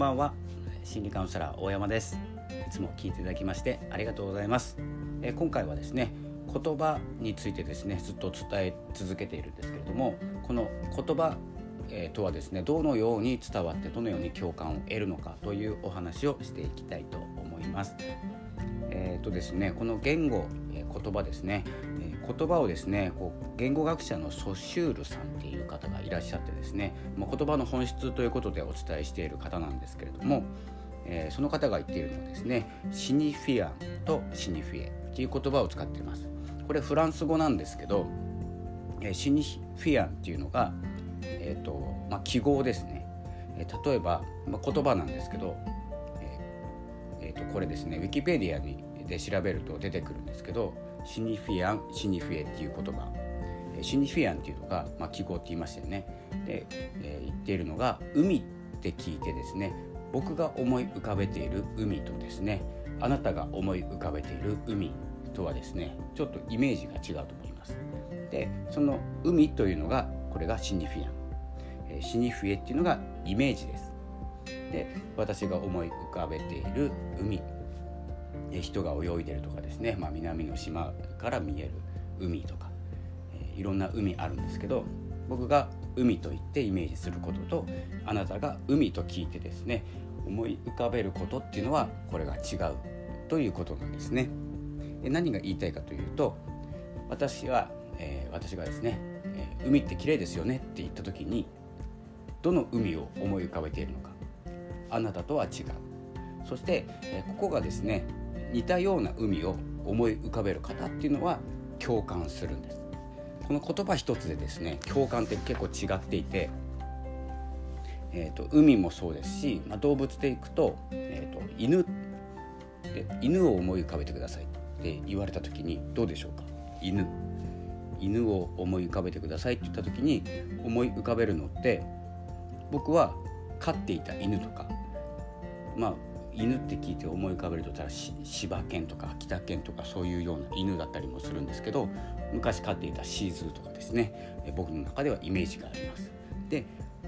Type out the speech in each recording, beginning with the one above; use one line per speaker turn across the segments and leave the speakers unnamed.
ばんは。心理カウンセラー大山です。いつも聞いていただきましてありがとうございます。え今回はですね言葉についてですねずっと伝え続けているんですけれどもこの言葉えとはですねどのように伝わってどのように共感を得るのかというお話をしていきたいと思います。えーとですね、この言語、言葉ですね、え言葉をですねこう言語学者のソシュールさんっていう方がいらっしゃってですね、まあ、言葉の本質ということでお伝えしている方なんですけれども、えー、その方が言っているのはですねシニフィアンとシニフィエっていう言葉を使っています。これフランス語なんですけど、えー、シニフィアンっていうのが、えーとまあ、記号ですね、えー、例えば、まあ、言葉なんですけど、えーえー、とこれですねウィキペディアにで調べると出てくるんですけどシニフィアンシニフィエっていう言葉。シニフィアンっていうのが、まあ、記号って言いましたよね。で、えー、言っているのが海って聞いてですね僕が思い浮かべている海とですねあなたが思い浮かべている海とはですねちょっとイメージが違うと思います。でその海というのがこれがシニフィアン、え、シニフィエっていうのがイメージです。で私が思い浮かべている海。人が泳いでるとかですね、まあ、南の島から見える海とか、えー、いろんな海あるんですけど僕が海と言ってイメージすることとあなたが海と聞いてですね思い浮かべることっていうのはこれが違うということなんですね。で何が言いたいかというと私は、えー、私がですね、えー、海って綺麗ですよねって言った時にどの海を思い浮かべているのか。あなたとは違う。そして、えー、ここがですね似たような海を思い浮かべる方っていうのは共感するんです。この言葉一つでですね共感って結構違っていて、えーと、海もそうですし、まあ、動物でいくと,、えーと、犬で犬を思い浮かべてくださいって言われた時にどうでしょうか？犬。犬を思い浮かべてくださいって言った時に思い浮かべるのって僕は飼っていた犬とかまあ犬って聞いて思い浮かべるとしたら柴犬とか秋田犬とかそういうような犬だったりもするんですけど昔飼っていたシーズーとかですね僕の中ではイメージがあります。で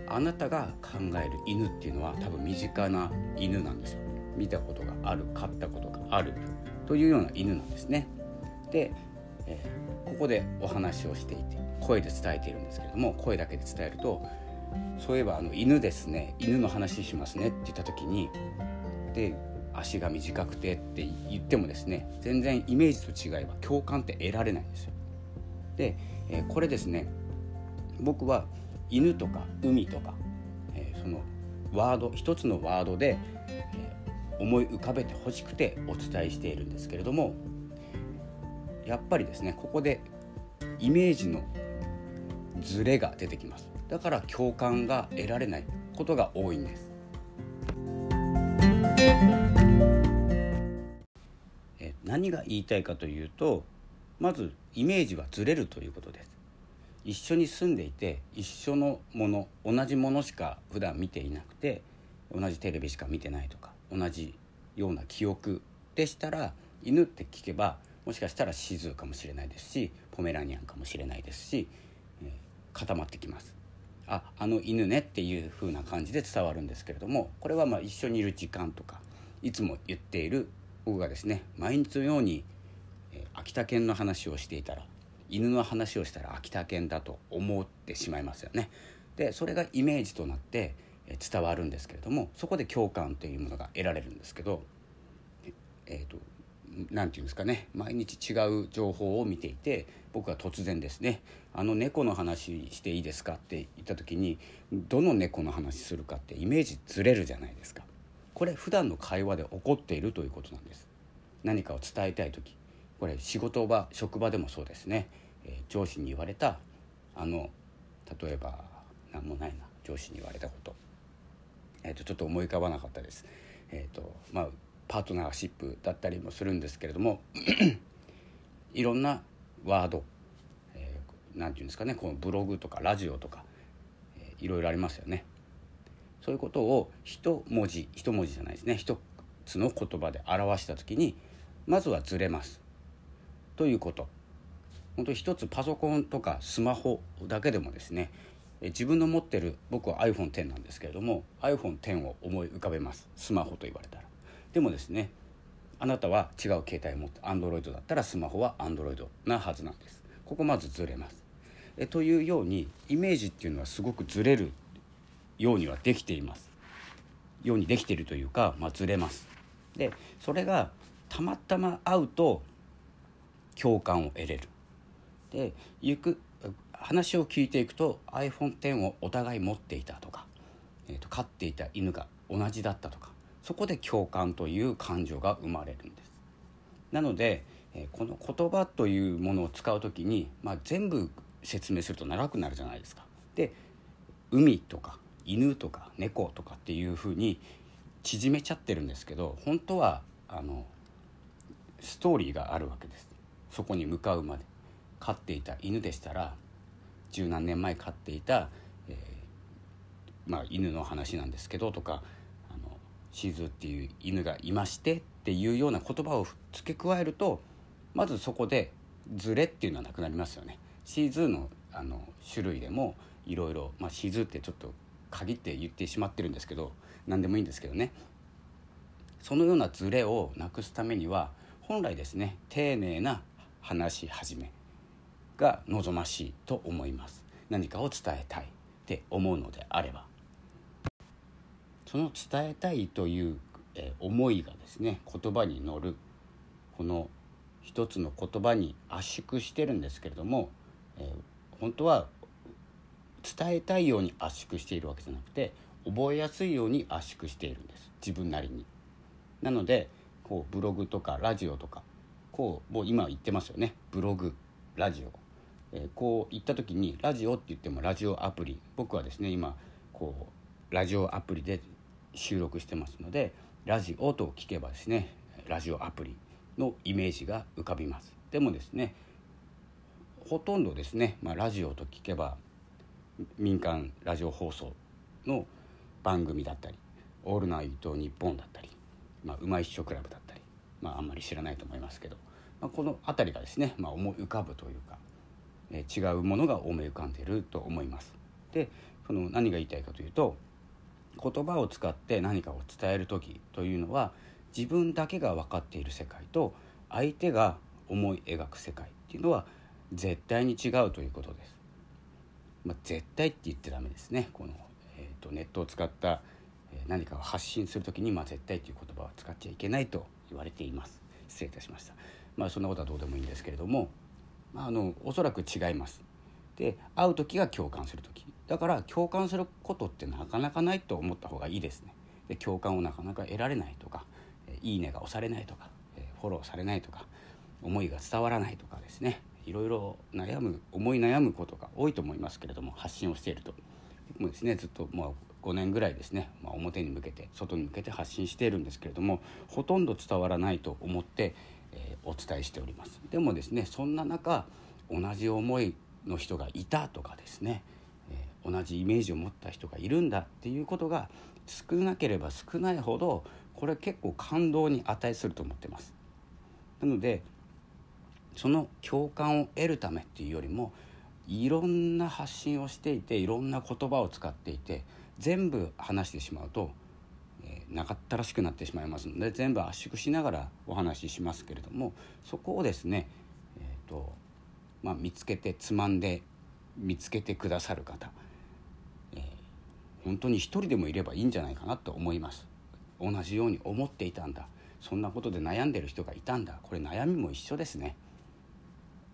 あなたが考える犬っていうのは多分身近な犬なんですよ。見たことがある飼ったことがあるというような犬なんですね。で、えー、ここでお話をしていて声で伝えているんですけれども声だけで伝えるとそういえばあの犬ですね犬の話しますねって言った時にで足が短くてって言ってもですね全然イメージと違えば共感って得られないんですよ。で、え、これですね僕は犬とか海とか、え、そのワード一つのワードで、え、思い浮かべてほしくてお伝えしているんですけれどもやっぱりですねここでイメージのズレが出てきますだから共感が得られないことが多いんですえ何が言いたいかというとまずイメージはずれるということです。一緒に住んでいて一緒のもの同じものしか普段見ていなくて同じテレビしか見てないとか同じような記憶でしたら犬って聞けばもしかしたらシズーかもしれないですしポメラニアンかもしれないですし、えー、固まってきます。ああの犬ねっていう風な感じで伝わるんですけれどもこれはまあ一緒にいる時間とかいつも言っている僕がですね毎日のように、え、秋田犬の話をしていたら犬の話をしたら秋田犬だと思ってしまいますよね。でそれがイメージとなって伝わるんですけれどもそこで共感というものが得られるんですけどえーと何て言うんですかね毎日違う情報を見ていて僕は突然ですね「あの猫の話していいですか?」って言った時にどの猫の話するかってイメージずれるじゃないですか。これ普段の会話で起こっているということなんです。何かを伝えたい時これ仕事場職場でもそうですね、えー、上司に言われたあの例えば何もないな上司に言われたこと,、えーと、ちょっと思い浮かばなかったです。えーとまあパートナーシップだったりもするんですけれども いろんなワード何、えー、て言うんですかねこのブログとかラジオとか、えー、いろいろありますよね。そういうことを一文字一文字じゃないですね一つの言葉で表した時にまずはずれます。ということ。本当一つパソコンとかスマホだけでもですね自分の持ってる僕は iPhone10 なんですけれども iPhone10 を思い浮かべますスマホと言われたらでもですねあなたは違う携帯を持って Android だったらスマホは Android なはずなんです。ここまずずれます。えというようにイメージっていうのはすごくずれるようにはできています。ようにできているというか、まあ、ずれます。でそれがたまたま会うと共感を得れる。でゆく話を聞いていくと iPhone10 をお互い持っていたとか、えーと、飼っていた犬が同じだったとかそこで共感という感情が生まれるんです。なので、この言葉というものを使う時に、まあ、全部説明すると長くなるじゃないですか。で海とか犬とか猫とかっていうふうに縮めちゃってるんですけど本当はあのストーリーがあるわけですそこに向かうまで飼っていた犬でしたら十何年前飼っていた、えー、まあ、犬の話なんですけどとかあのシズっていう犬がいましてっていうような言葉を付け加えるとまずそこでズレっていうのはなくなりますよね。シーズのあの種類でもいろいろ、まあ、シーズってちょっと限って言ってしまってるんですけど何でもいいんですけどね。そのようなズレをなくすためには本来ですね丁寧な話し始めが望ましいと思います。何かを伝えたいって思うのであれば。その伝えたいという、え思いがですね言葉に乗る。この一つの言葉に圧縮してるんですけれども、え、本当は伝えたいように圧縮しているわけじゃなくて覚えやすいように圧縮しているんです。自分なりに。なのでこうブログとかラジオとかこうもう今言ってますよね。ブログラジオ、え、こう言った時にラジオって言ってもラジオアプリ。僕はですね今こうラジオアプリで収録してますのでラジオと聞けばですねラジオアプリのイメージが浮かびますでもですねほとんどですね、まあ、ラジオと聞けば民間ラジオ放送の番組だったり「オールナイトニッポン」だったりまあ、うまいっしょクラブだったり、まあ、あんまり知らないと思いますけど、まあ、この辺りがですね、まあ、思い浮かぶというか、えー、違うものが思い浮かんでると思います。でその何が言いたいかというと言葉を使って何かを伝える時というのは自分だけが分かっている世界と相手が思い描く世界っていうのは絶対に違うということです。まあ、絶対って言ってダメですね。この、えーとネットを使った何かを発信する時に、まあ、絶対という言葉は使っちゃいけないと言われています。失礼いたしました。まあそんなことはどうでもいいんですけれども、まあ、あのおそらく違います。で会う時が共感する時。だから共感することってなかなかないと思った方がいいですね。で共感をなかなか得られないとかいいねが押されないとかフォローされないとか思いが伝わらないとかですね。いろいろ悩む思い悩むことが多いと思いますけれども発信をしていると。もですねずっともう5年ぐらいですね、まあ、表に向けて外に向けて発信しているんですけれどもほとんど伝わらないと思って、えー、お伝えしております。でもですねそんな中同じ思いの人がいたとかですね、同じイメージを持った人がいるんだっていうことが少なければ少ないほどこれ結構感動に値すると思ってます。なのでその共感を得るためっていうよりもいろんな発信をしていていろんな言葉を使っていて全部話してしまうと、えー、なかったらしくなってしまいますので全部圧縮しながらお話ししますけれどもそこをですね、えーとまあ、見つけてつまんで見つけてくださる方、本当に一人でもいればいいんじゃないかなと思います。同じように思っていたんだ。そんなことで悩んでる人がいたんだ。これ悩みも一緒ですね。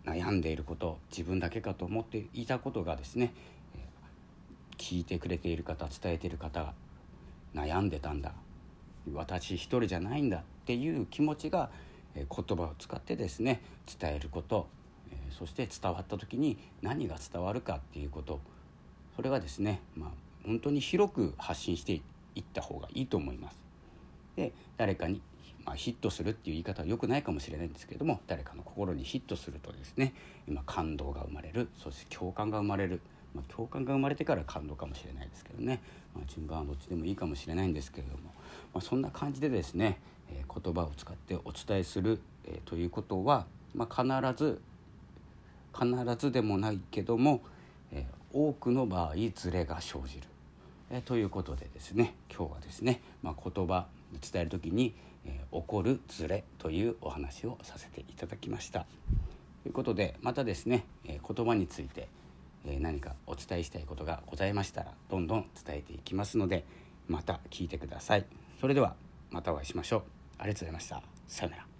悩んでいること自分だけかと思っていたことがですね聞いてくれている方伝えている方悩んでたんだ。私一人じゃないんだ。っていう気持ちが言葉を使ってですね伝えることそして伝わった時に何が伝わるかっていうこと。それはですね、まあ、本当に広く発信していった方がいいと思います。で誰かに、まあ、ヒットするっていう言い方は良くないかもしれないんですけれども誰かの心にヒットするとですね今感動が生まれるそして共感が生まれるまあ、共感が生まれてから感動かもしれないですけどね、まあ、順番はどっちでもいいかもしれないんですけれども、ま、そんな感じでですね、えー、言葉を使ってお伝えする、えー、ということは、ま、必ず必ずでもないけども、えー、多くの場合ズレが生じる。えということでですね今日はですね、まあ、言葉伝える時に、えー、起こるズレというお話をさせていただきました。ということでまたですね、えー、言葉について、えー、何かお伝えしたいことがございましたらどんどん伝えていきますのでまた聞いてください。それではまたお会いしましょう。ありがとうございました。さようなら。